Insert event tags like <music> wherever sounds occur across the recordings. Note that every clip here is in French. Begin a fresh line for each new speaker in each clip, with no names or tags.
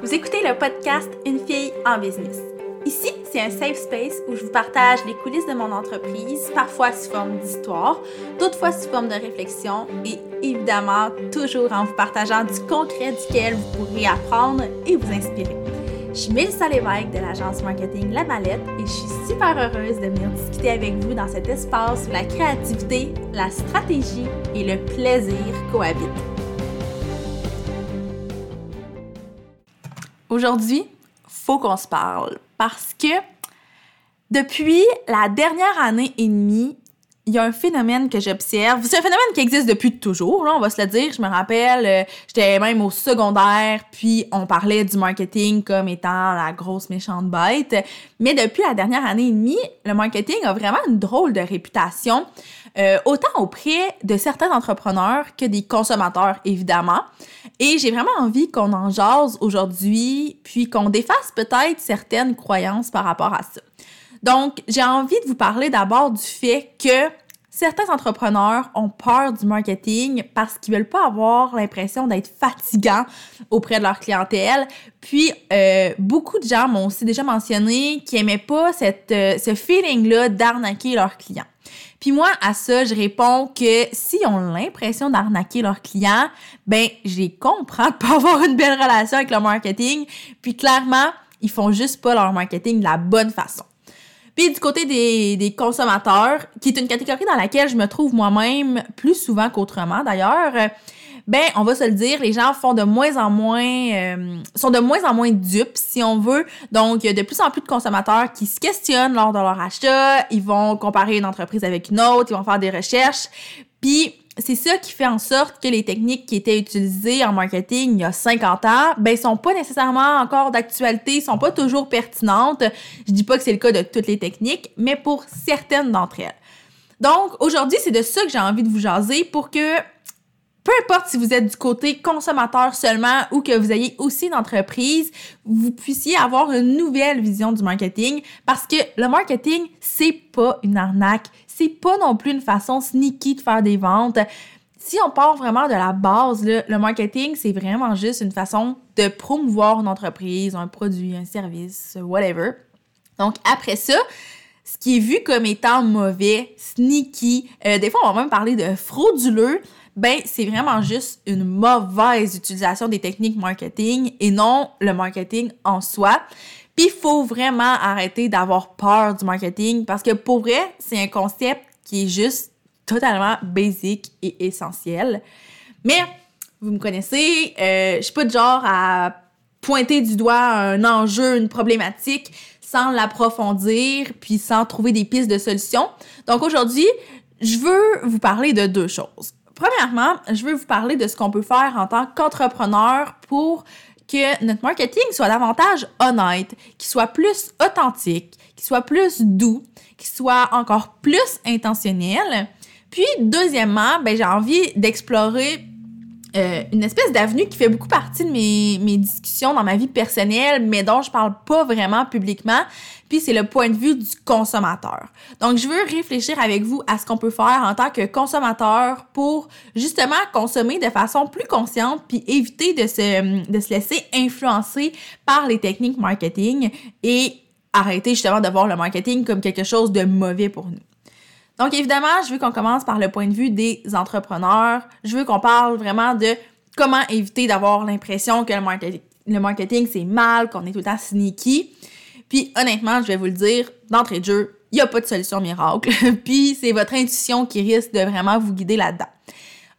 Vous écoutez le podcast Une fille en business. Ici, c'est un safe space où je vous partage les coulisses de mon entreprise, parfois sous forme d'histoire, d'autres fois sous forme de réflexion et évidemment toujours en vous partageant du concret duquel vous pourrez apprendre et vous inspirer. Je suis Mélissa Lévesque de l'agence marketing La Mallette et je suis super heureuse de venir discuter avec vous dans cet espace où la créativité, la stratégie et le plaisir cohabitent. Aujourd'hui, faut qu'on se parle parce que depuis la dernière année et demie, il y a un phénomène que j'observe. C'est un phénomène qui existe depuis toujours, on va se le dire. Je me rappelle, euh, j'étais même au secondaire, puis on parlait du marketing comme étant la grosse méchante bête. Mais depuis la dernière année et demie, le marketing a vraiment une drôle de réputation, euh, autant auprès de certains entrepreneurs que des consommateurs, évidemment. Et j'ai vraiment envie qu'on en jase aujourd'hui, puis qu'on défasse peut-être certaines croyances par rapport à ça. Donc, j'ai envie de vous parler d'abord du fait que certains entrepreneurs ont peur du marketing parce qu'ils veulent pas avoir l'impression d'être fatigants auprès de leur clientèle. Puis, euh, beaucoup de gens m'ont aussi déjà mentionné qu'ils aimaient pas euh, ce feeling-là d'arnaquer leurs clients. Puis moi, à ça, je réponds que s'ils ont l'impression d'arnaquer leurs clients, ben, je les comprends de pas avoir une belle relation avec le marketing. Puis clairement, ils font juste pas leur marketing de la bonne façon. Puis du côté des, des, consommateurs, qui est une catégorie dans laquelle je me trouve moi-même plus souvent qu'autrement d'ailleurs, ben on va se le dire, les gens font de moins en moins, euh, sont de moins en moins dupes si on veut. Donc il y a de plus en plus de consommateurs qui se questionnent lors de leur achat, ils vont comparer une entreprise avec une autre, ils vont faire des recherches, puis c'est ça qui fait en sorte que les techniques qui étaient utilisées en marketing il y a 50 ans, ben, sont pas nécessairement encore d'actualité, sont pas toujours pertinentes. Je dis pas que c'est le cas de toutes les techniques, mais pour certaines d'entre elles. Donc, aujourd'hui, c'est de ça que j'ai envie de vous jaser pour que peu importe si vous êtes du côté consommateur seulement ou que vous ayez aussi une entreprise, vous puissiez avoir une nouvelle vision du marketing parce que le marketing, c'est pas une arnaque, c'est pas non plus une façon sneaky de faire des ventes. Si on part vraiment de la base, le marketing, c'est vraiment juste une façon de promouvoir une entreprise, un produit, un service, whatever. Donc après ça, ce qui est vu comme étant mauvais, sneaky, euh, des fois on va même parler de frauduleux, ben c'est vraiment juste une mauvaise utilisation des techniques marketing et non le marketing en soi. Puis il faut vraiment arrêter d'avoir peur du marketing parce que pour vrai, c'est un concept qui est juste totalement basic et essentiel. Mais vous me connaissez, euh, je suis pas de genre à pointer du doigt un enjeu, une problématique sans l'approfondir puis sans trouver des pistes de solution. Donc aujourd'hui, je veux vous parler de deux choses. Premièrement, je veux vous parler de ce qu'on peut faire en tant qu'entrepreneur pour que notre marketing soit davantage honnête, qu'il soit plus authentique, qu'il soit plus doux, qu'il soit encore plus intentionnel. Puis, deuxièmement, ben, j'ai envie d'explorer euh, une espèce d'avenue qui fait beaucoup partie de mes, discussions dans ma vie personnelle, mais dont je parle pas vraiment publiquement. Puis c'est le point de vue du consommateur. Donc je veux réfléchir avec vous à ce qu'on peut faire en tant que consommateur pour justement consommer de façon plus consciente puis éviter de se, laisser influencer par les techniques marketing et arrêter justement de voir le marketing comme quelque chose de mauvais pour nous. Donc évidemment, je veux qu'on commence par le point de vue des entrepreneurs. Je veux qu'on parle vraiment de comment éviter d'avoir l'impression que le marketing, le marketing c'est mal, qu'on est tout le temps sneaky. Puis honnêtement, je vais vous le dire, d'entrée de jeu, il n'y a pas de solution miracle. <laughs> Puis c'est votre intuition qui risque de vraiment vous guider là-dedans.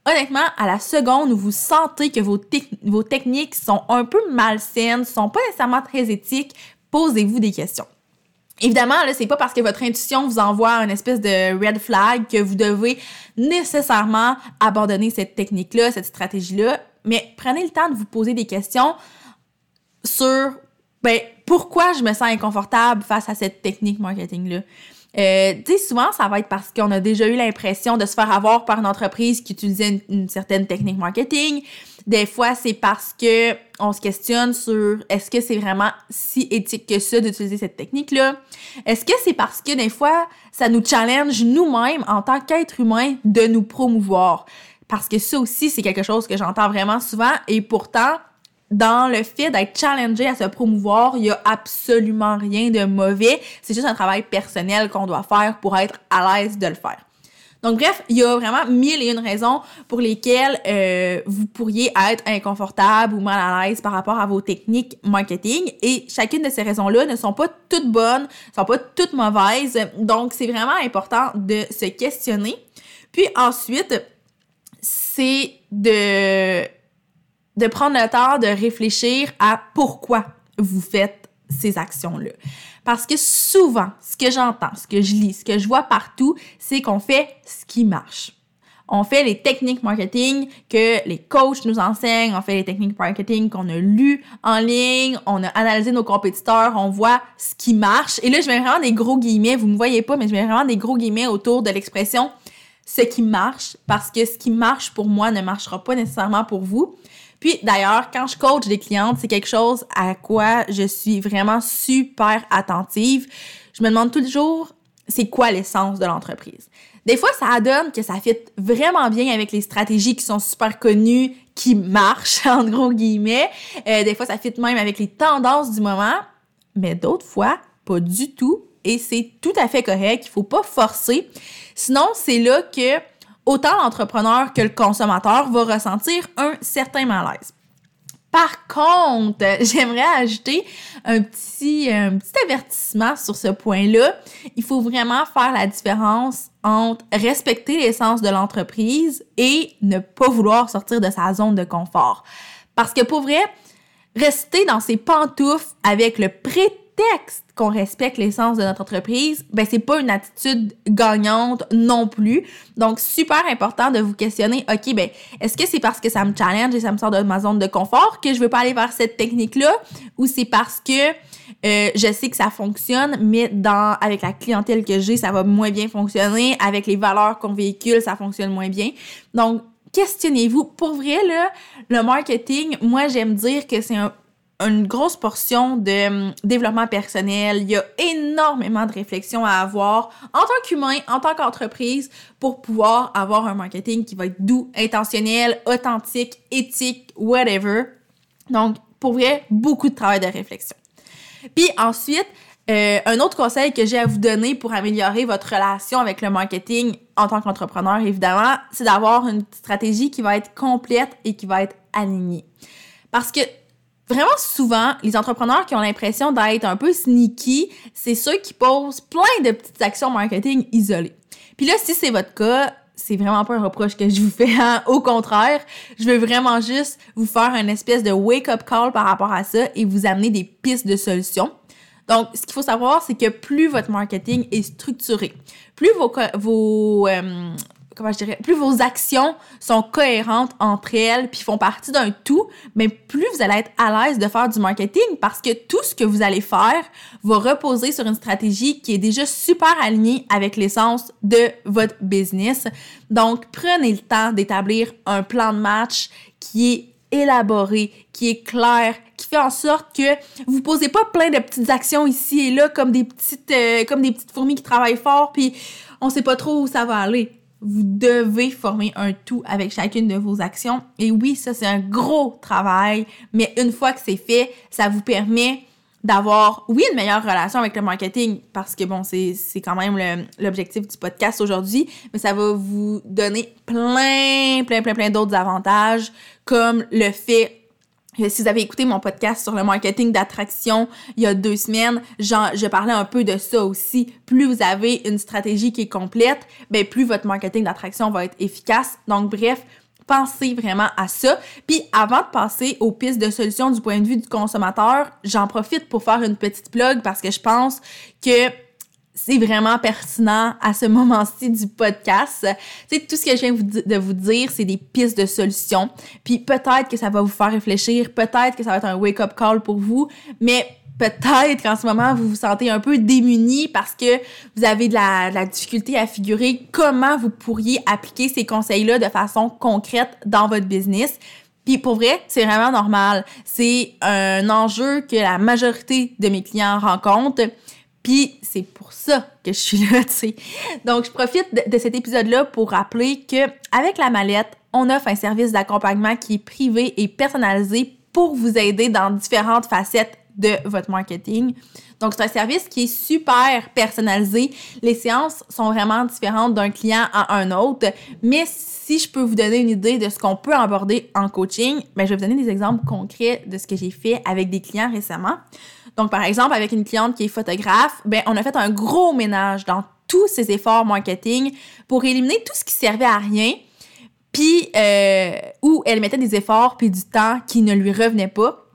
Honnêtement, à la seconde où vous sentez que vos, vos techniques sont un peu malsaines, sont pas nécessairement très éthiques, posez-vous des questions. Évidemment, là, c'est pas parce que votre intuition vous envoie une espèce de red flag que vous devez nécessairement abandonner cette technique-là, cette stratégie-là, mais prenez le temps de vous poser des questions sur ben, pourquoi je me sens inconfortable face à cette technique marketing-là? Euh, tu sais, souvent, ça va être parce qu'on a déjà eu l'impression de se faire avoir par une entreprise qui utilisait une, certaine technique marketing. Des fois, c'est parce que on se questionne sur est-ce que c'est vraiment si éthique que ça d'utiliser cette technique-là? Est-ce que c'est parce que des fois, ça nous challenge nous-mêmes en tant qu'être humain de nous promouvoir? Parce que ça aussi, c'est quelque chose que j'entends vraiment souvent et pourtant, dans le fait d'être challengé à se promouvoir, il y a absolument rien de mauvais. C'est juste un travail personnel qu'on doit faire pour être à l'aise de le faire. Donc bref, il y a vraiment mille et une raisons pour lesquelles euh, vous pourriez être inconfortable ou mal à l'aise par rapport à vos techniques marketing et chacune de ces raisons-là ne sont pas toutes bonnes, ne sont pas toutes mauvaises. Donc c'est vraiment important de se questionner. Puis ensuite, c'est de de prendre le temps de réfléchir à pourquoi vous faites ces actions-là. Parce que souvent, ce que j'entends, ce que je lis, ce que je vois partout, c'est qu'on fait ce qui marche. On fait les techniques marketing que les coachs nous enseignent, on fait les techniques marketing qu'on a lues en ligne, on a analysé nos compétiteurs, on voit ce qui marche. Et là, je mets vraiment des gros guillemets, vous me voyez pas, mais je mets vraiment des gros guillemets autour de l'expression ce qui marche parce que ce qui marche pour moi ne marchera pas nécessairement pour vous. Puis d'ailleurs, quand je coach des clientes, c'est quelque chose à quoi je suis vraiment super attentive. Je me demande toujours c'est quoi l'essence de l'entreprise? Des fois, ça donne que ça fit vraiment bien avec les stratégies qui sont super connues, qui marchent, <laughs> en gros guillemets. Euh, des fois, ça fit même avec les tendances du moment. Mais d'autres fois, pas du tout. Et c'est tout à fait correct. Il faut pas forcer. Sinon, c'est là que autant l'entrepreneur que le consommateur va ressentir un certain malaise. Par contre, <laughs> j'aimerais ajouter un petit, un petit avertissement sur ce point-là. Il faut vraiment faire la différence entre respecter l'essence de l'entreprise et ne pas vouloir sortir de sa zone de confort. Parce que pour vrai, rester dans ses pantoufles avec le prétexte qu'on respecte l'essence de notre entreprise, ben c'est pas une attitude gagnante non plus. Donc super important de vous questionner, OK, ben est-ce que c'est parce que ça me challenge et ça me sort de ma zone de confort que je veux pas aller vers cette technique-là? Ou c'est parce que euh, je sais que ça fonctionne, mais dans avec la clientèle que j'ai, ça va moins bien fonctionner. Avec les valeurs qu'on véhicule, ça fonctionne moins bien. Donc, questionnez-vous. Pour vrai, là, le marketing, moi, j'aime dire que c'est un une grosse portion de hum, développement personnel. Il y a énormément de réflexions à avoir en tant qu'humain, en tant qu'entreprise, pour pouvoir avoir un marketing qui va être doux, intentionnel, authentique, éthique, whatever. Donc, pour vrai, beaucoup de travail de réflexion. Puis ensuite, euh, un autre conseil que j'ai à vous donner pour améliorer votre relation avec le marketing en tant qu'entrepreneur, évidemment, c'est d'avoir une stratégie qui va être complète et qui va être alignée. Parce que Vraiment souvent, les entrepreneurs qui ont l'impression d'être un peu sneaky, c'est ceux qui posent plein de petites actions marketing isolées. Puis là, si c'est votre cas, c'est vraiment pas un reproche que je vous fais. Hein. Au contraire, je veux vraiment juste vous faire une espèce de wake-up call par rapport à ça et vous amener des pistes de solutions. Donc, ce qu'il faut savoir, c'est que plus votre marketing est structuré, plus vos, vos, euh, comment je dirais, plus vos actions sont cohérentes entre elles puis font partie d'un tout, mais plus vous allez être à l'aise de faire du marketing parce que tout ce que vous allez faire va reposer sur une stratégie qui est déjà super alignée avec l'essence de votre business. Donc, prenez le temps d'établir un plan de match qui est élaboré, qui est clair, qui fait en sorte que vous posez pas plein de petites actions ici et là comme des petites euh, comme des petites fourmis qui travaillent fort puis on sait pas trop où ça va aller vous devez former un tout avec chacune de vos actions. Et oui, ça, c'est un gros travail, mais une fois que c'est fait, ça vous permet d'avoir, oui, une meilleure relation avec le marketing, parce que bon, c'est quand même l'objectif du podcast aujourd'hui, mais ça va vous donner plein, plein, plein, plein d'autres avantages, comme le fait si vous avez écouté mon podcast sur le marketing d'attraction il y a deux semaines, je parlais un peu de ça aussi. Plus vous avez une stratégie qui est complète, ben plus votre marketing d'attraction va être efficace. Donc bref, pensez vraiment à ça. Puis avant de passer aux pistes de solutions du point de vue du consommateur, j'en profite pour faire une petite plug parce que je pense que c'est vraiment pertinent à ce moment-ci du podcast. Tu tout ce que je viens de vous dire, c'est des pistes de solutions. Puis peut-être que ça va vous faire réfléchir, peut-être que ça va être un wake-up call pour vous, mais peut-être qu'en ce moment, vous vous sentez un peu démuni parce que vous avez de la, de la difficulté à figurer comment vous pourriez appliquer ces conseils-là de façon concrète dans votre business. Puis pour vrai, c'est vraiment normal. C'est un enjeu que la majorité de mes clients rencontrent. Puis c'est pour ça que je suis là, <laughs> tu sais. Donc je profite de, cet épisode-là pour rappeler que avec la mallette, on offre un service d'accompagnement qui est privé et personnalisé pour vous aider dans différentes facettes de votre marketing. Donc, c'est un service qui est super personnalisé. Les séances sont vraiment différentes d'un client à un autre, mais si je peux vous donner une idée de ce qu'on peut aborder en coaching, ben, je vais vous donner des exemples concrets de ce que j'ai fait avec des clients récemment. Donc, par exemple, avec une cliente qui est photographe, ben, on a fait un gros ménage dans tous ses efforts marketing pour éliminer tout ce qui servait à rien, puis euh, où elle mettait des efforts puis du temps qui ne lui revenaient pas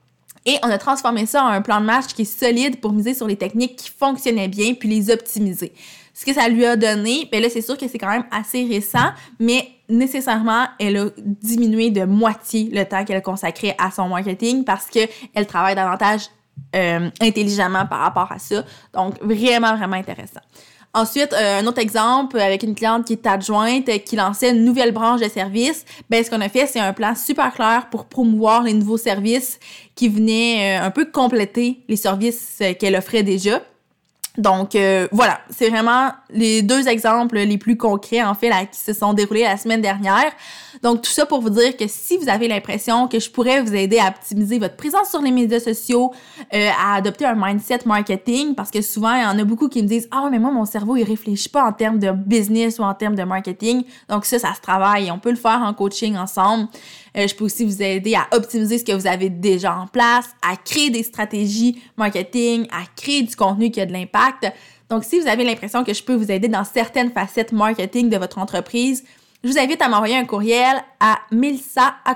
et on a transformé ça en un plan de match qui est solide pour miser sur les techniques qui fonctionnaient bien puis les optimiser. Ce que ça lui a donné, ben là, c'est sûr que c'est quand même assez récent, mais nécessairement, elle a diminué de moitié le temps qu'elle consacrait à son marketing parce qu'elle travaille davantage euh, intelligemment par rapport à ça. Donc, vraiment, vraiment intéressant. Ensuite, euh, un autre exemple avec une cliente qui est adjointe, euh, qui lançait une nouvelle branche de service. Ben, ce qu'on a fait, c'est un plan super clair pour promouvoir les nouveaux services qui venaient un peu compléter les services qu'elle offrait déjà. Donc voilà, c'est vraiment les deux exemples les plus concrets en fait qui se sont déroulés la semaine dernière. Donc tout ça pour vous dire que si vous avez l'impression que je pourrais vous aider à optimiser votre présence sur les médias sociaux, euh, à adopter un mindset marketing, parce que souvent il y en a beaucoup qui me disent ah mais moi mon cerveau il réfléchit pas en termes de business ou en termes de marketing. Donc ça ça se travaille, on peut le faire en coaching ensemble. Euh, je peux aussi vous aider à optimiser ce que vous avez déjà en place, à créer des stratégies marketing, à créer du contenu qui a de l'impact. Donc, si vous avez l'impression que je peux vous aider dans certaines facettes marketing de votre entreprise, je vous invite à m'envoyer un courriel à milsa et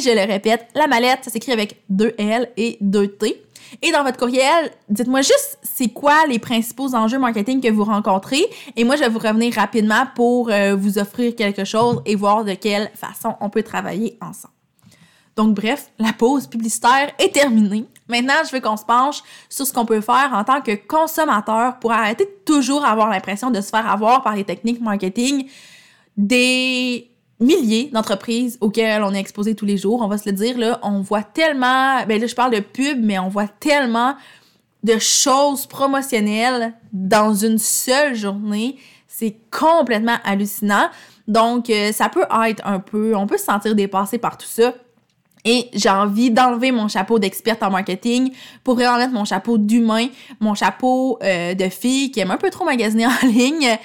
je le répète, la mallette, ça s'écrit avec deux L et deux T. Et dans votre courriel, dites-moi juste c'est quoi les principaux enjeux marketing que vous rencontrez? Et moi je vais vous revenir rapidement pour euh, vous offrir quelque chose et voir de quelle façon on peut travailler ensemble. Donc bref, la pause publicitaire est terminée. Maintenant, je veux qu'on se penche sur ce qu'on peut faire en tant que consommateur pour arrêter toujours avoir l'impression de se faire avoir par les techniques marketing des milliers d'entreprises auxquelles on est exposé tous les jours. On va se le dire, là, on voit tellement, ben là, je parle de pub, mais on voit tellement de choses promotionnelles dans une seule journée. C'est complètement hallucinant. Donc, euh, ça peut être un peu, on peut se sentir dépassé par tout ça. Et j'ai envie d'enlever mon chapeau d'experte en marketing pour vraiment mon chapeau d'humain, mon chapeau euh, de fille qui aime un peu trop magasiner <laughs> en ligne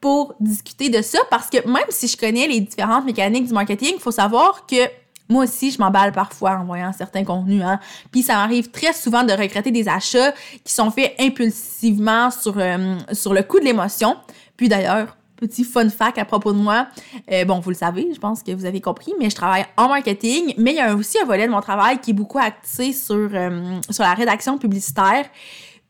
pour discuter de ça parce que même si je connais les différentes mécaniques du marketing, il faut savoir que moi aussi, je m'emballe parfois en voyant certains contenus. Hein. Puis ça m'arrive très souvent de regretter des achats qui sont faits impulsivement sur, euh, sur le coup de l'émotion. Puis d'ailleurs, petit fun fact à propos de moi. Euh, bon, vous le savez, je pense que vous avez compris, mais je travaille en marketing, mais il y a aussi un volet de mon travail qui est beaucoup axé sur, euh, sur la rédaction publicitaire.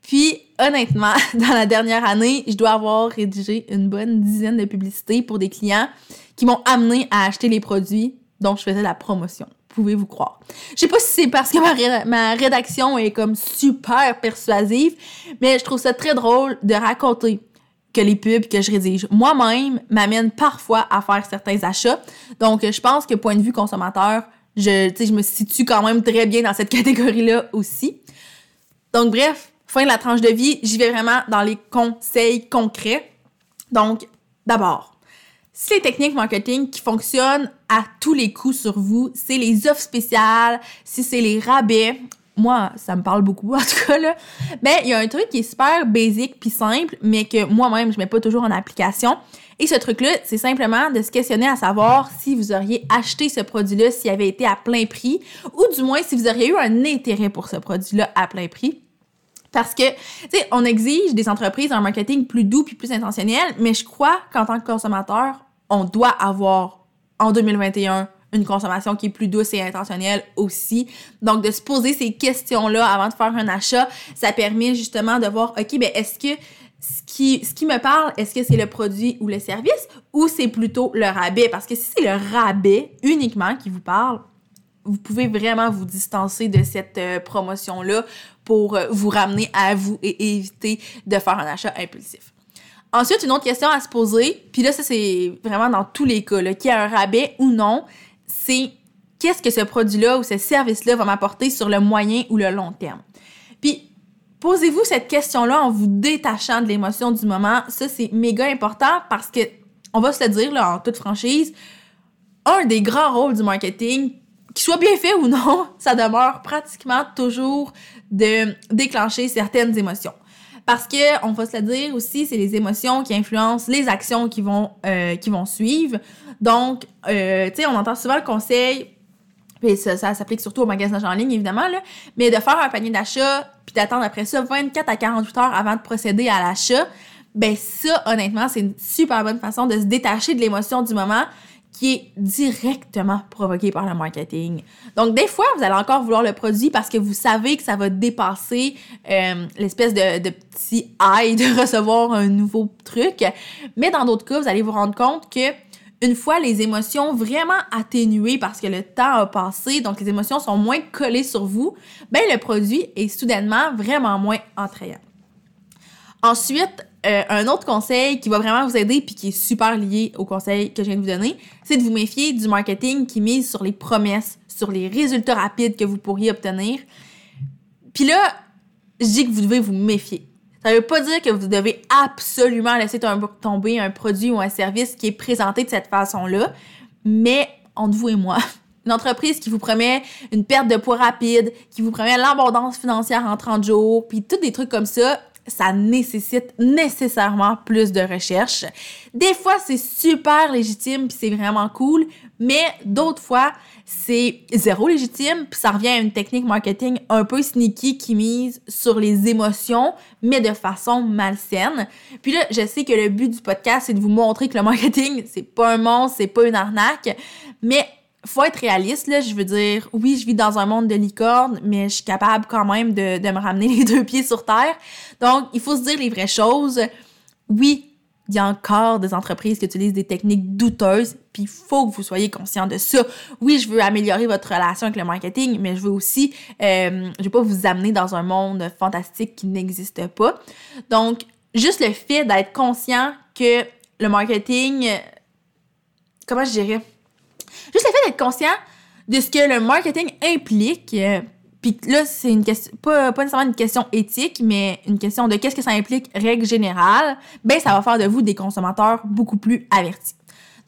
Puis, honnêtement, <laughs> dans la dernière année, je dois avoir rédigé une bonne dizaine de publicités pour des clients qui m'ont amené à acheter les produits dont je faisais la promotion. Pouvez-vous croire? Je sais pas si c'est parce que ma, ma rédaction est comme super persuasive, mais je trouve ça très drôle de raconter que les pubs que je rédige moi-même m'amènent parfois à faire certains achats. Donc, je pense que point de vue consommateur, je, je me situe quand même très bien dans cette <laughs> catégorie-là aussi. Donc, bref, fin de la tranche de vie, j'y vais vraiment dans les conseils concrets. Donc, d'abord, si les techniques marketing qui fonctionnent à tous les coups sur vous, c'est les offres spéciales, si c'est les rabais, moi, ça me parle beaucoup, <laughs> en tout cas, là. Mais il y a un truc qui est super basique puis simple, mais que moi-même, je mets pas toujours en application. Et ce truc-là, c'est simplement de se questionner à savoir si vous auriez acheté ce produit-là s'il avait été à plein prix, ou du moins si vous auriez eu un intérêt pour ce produit-là à plein prix. Parce que, tu sais, on exige des entreprises un marketing plus doux puis plus intentionnel, mais je crois qu'en tant que consommateur, on doit avoir en 2021 une consommation qui est plus douce et intentionnelle aussi. Donc, de se poser ces questions-là avant de faire un achat, ça permet justement de voir, OK, ben est-ce que ce qui, ce qui me parle, est-ce que c'est le produit ou le service ou c'est plutôt le rabais? Parce que si c'est le rabais uniquement qui vous parle, vous pouvez vraiment vous distancer de cette euh, promotion-là pour euh, vous ramener à vous et éviter de faire un achat impulsif. Ensuite, une autre question à se poser, puis là, ça c'est vraiment dans tous les cas, qu'il y a un rabais ou non, c'est qu'est-ce que ce produit-là ou ce service-là va m'apporter sur le moyen ou le long terme. Puis, posez-vous cette question-là en vous détachant de l'émotion du moment. Ça, c'est méga important parce que, on va se le dire en toute franchise, un des grands rôles du marketing qu'il soit bien fait ou non, <laughs> ça demeure pratiquement toujours de déclencher certaines émotions. Parce que, on va se le dire aussi, c'est les émotions qui influencent les actions qui vont, euh, qui vont suivre. Donc, euh, tu sais, on entend souvent le conseil, puis ça, ça s'applique surtout au magasinage en ligne, évidemment, là, mais de faire un panier d'achat, puis d'attendre après ça 24 à 48 heures avant de procéder à l'achat, ben ça, honnêtement, c'est une super bonne façon de se détacher de l'émotion du moment qui est directement provoquée par le marketing. Donc, des fois, vous allez encore vouloir le produit parce que vous savez que ça va dépasser euh, l'espèce de, petit high de <laughs> recevoir un nouveau truc. Mais dans d'autres cas, vous allez vous rendre compte que une fois les émotions vraiment atténuées parce que le temps a passé, donc les émotions sont moins collées sur vous, ben le produit est soudainement vraiment moins attrayant. Ensuite, euh, un autre conseil qui va vraiment vous aider puis qui est super lié au conseil que je viens de vous donner, c'est de vous méfier du marketing qui mise sur les promesses, sur les résultats rapides que vous pourriez obtenir. Puis là, je dis que vous devez vous méfier. Ça veut pas dire que vous devez absolument laisser tomber un produit ou un service qui est présenté de cette façon-là, mais entre vous et moi, <laughs> une entreprise qui vous promet une perte de poids rapide, qui vous promet l'abondance financière en 30 jours, puis tous des trucs comme ça, ça nécessite nécessairement plus de recherche. Des fois, c'est super légitime puis c'est vraiment cool, mais d'autres fois, c'est zéro légitime puis ça revient à une technique marketing un peu sneaky qui mise sur les émotions, mais de façon malsaine. Puis là, je sais que le but du podcast, c'est de vous montrer que le marketing, c'est pas un monstre, c'est pas une arnaque, mais faut être réaliste. Je veux dire, oui, je vis dans un monde de licorne, mais je suis capable quand même de, de me ramener <laughs> les deux pieds sur terre. Donc, il faut se dire les vraies choses. Oui, il y a encore des entreprises qui utilisent des techniques douteuses, puis il faut que vous soyez conscient de ça. Oui, je veux améliorer votre relation avec le marketing, mais je veux aussi, euh, je veux pas vous amener dans un monde fantastique qui n'existe pas. Donc, juste le fait d'être conscient que le marketing, comment je dirais, Juste le fait d'être conscient de ce que le marketing implique, euh, puis là, c'est une question, pas, pas nécessairement une question éthique, mais une question de qu'est-ce que ça implique, règle générale, ben ça va faire de vous des consommateurs beaucoup plus avertis.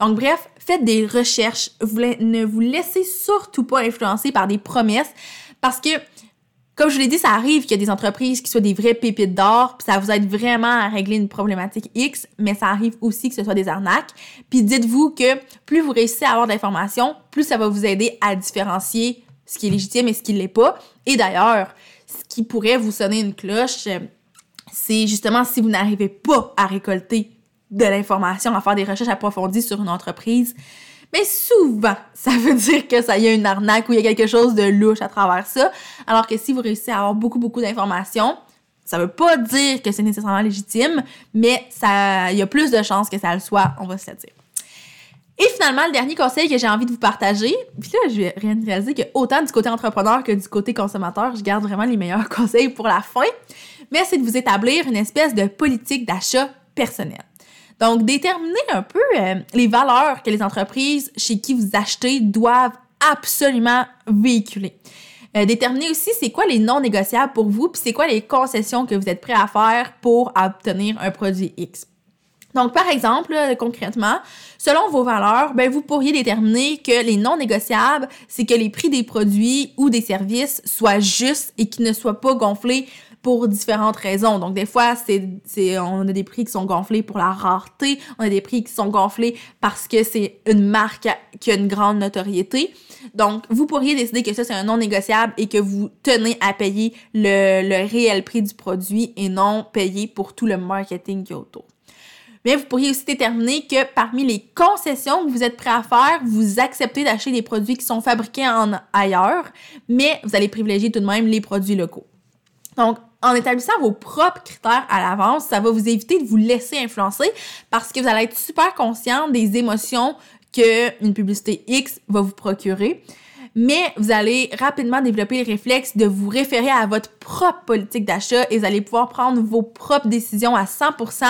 Donc bref, faites des recherches, vous, ne vous laissez surtout pas influencer par des promesses, parce que comme je l'ai dit, ça arrive qu'il y a des entreprises qui soient des vraies pépites d'or, puis ça vous aide vraiment à régler une problématique X, mais ça arrive aussi que ce soit des arnaques. Puis dites-vous que plus vous réussissez à avoir de l'information, plus ça va vous aider à différencier ce qui est légitime et ce qui l'est pas. Et d'ailleurs, ce qui pourrait vous sonner une cloche, c'est justement si vous n'arrivez pas à récolter de l'information, à faire des recherches approfondies sur une entreprise, mais souvent, ça veut dire que ça y a une arnaque ou il y a quelque chose de louche à travers ça. Alors que si vous réussissez à avoir beaucoup, beaucoup d'informations, ça veut pas dire que c'est nécessairement légitime, mais ça, il y a plus de chances que ça le soit, on va se le dire. Et finalement, le dernier conseil que j'ai envie de vous partager, puis là, je vais réaliser que autant du côté entrepreneur que du côté consommateur, je garde vraiment les meilleurs <laughs> conseils pour la fin, mais c'est de vous établir une espèce de politique d'achat personnelle. Donc, déterminer un peu euh, les valeurs que les entreprises chez qui vous achetez doivent absolument véhiculer. Euh, déterminer aussi c'est quoi les non négociables pour vous, puis c'est quoi les concessions que vous êtes prêt à faire pour obtenir un produit X. Donc, par exemple, concrètement, selon vos valeurs, ben, vous pourriez déterminer que les non négociables, c'est que les prix des produits ou des services soient justes et qu'ils ne soient pas gonflés pour différentes raisons. Donc, des fois, c'est, on a des prix qui sont gonflés pour la rareté, on a des prix qui sont gonflés parce que c'est une marque qui a une grande notoriété. Donc, vous pourriez décider que ça, c'est un non négociable et que vous tenez à payer le, le réel prix du produit et non payer pour tout le marketing qui est autour. Mais vous pourriez aussi déterminer que parmi les concessions que vous êtes prêt à faire, vous acceptez d'acheter des produits qui sont fabriqués en ailleurs, mais vous allez privilégier tout de même les produits locaux. Donc, en établissant vos propres critères à l'avance, ça va vous éviter de vous laisser influencer parce que vous allez être super conscient des émotions que une publicité X va vous procurer. Mais vous allez rapidement développer le réflexe de vous référer à votre propre politique d'achat et vous allez pouvoir prendre vos propres décisions à 100%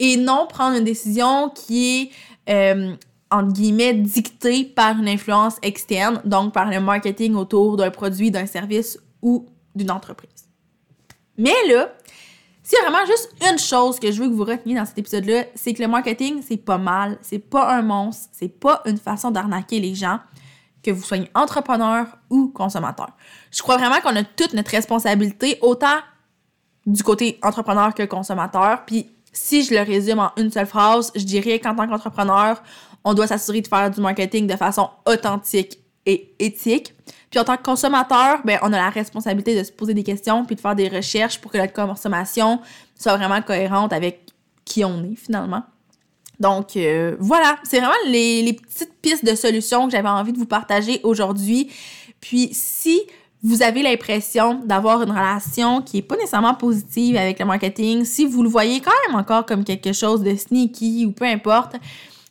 et non prendre une décision qui est euh, entre guillemets dictée par une influence externe, donc par le marketing autour d'un produit, d'un service ou d'une entreprise. Mais là, s'il y vraiment juste une chose que je veux que vous reteniez dans cet épisode-là, c'est que le marketing, c'est pas mal, c'est pas un monstre, c'est pas une façon d'arnaquer les gens. que vous soyez entrepreneur ou consommateur. Je crois vraiment qu'on a toute notre responsabilité, autant du côté entrepreneur que consommateur. Puis si je le résume en une seule phrase, je dirais qu'en tant qu'entrepreneur, on doit s'assurer de faire du marketing de façon authentique et éthique. Puis en tant que consommateur, ben, on a la responsabilité de se poser des questions puis de faire des recherches pour que notre consommation soit vraiment cohérente avec qui on est finalement. Donc euh, voilà, c'est vraiment les, petites pistes de solutions que j'avais envie de vous partager aujourd'hui. Puis si vous avez l'impression d'avoir une relation qui est pas nécessairement positive avec le marketing, si vous le voyez quand même encore comme quelque chose de sneaky ou peu importe,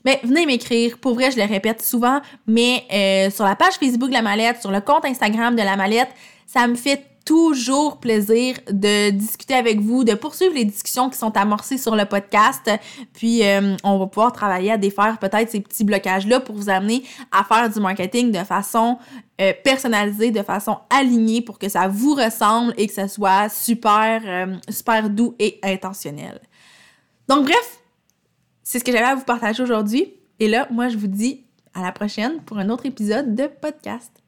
mais venez m'écrire. Pour vrai, je le répète souvent, mais euh, sur la page Facebook de la mallette, sur le compte Instagram de la mallette, ça me fait toujours plaisir de discuter avec vous, de poursuivre les discussions qui sont amorcées sur le podcast. Puis, euh, on va pouvoir travailler à défaire peut-être ces petits blocages-là pour vous amener à faire du marketing de façon euh, personnalisée, de façon alignée pour que ça vous ressemble et que ça soit super, euh, super doux et intentionnel. Donc, bref, c'est ce que j'avais à vous partager aujourd'hui. Et là, moi, je vous dis à la prochaine pour un autre épisode de podcast.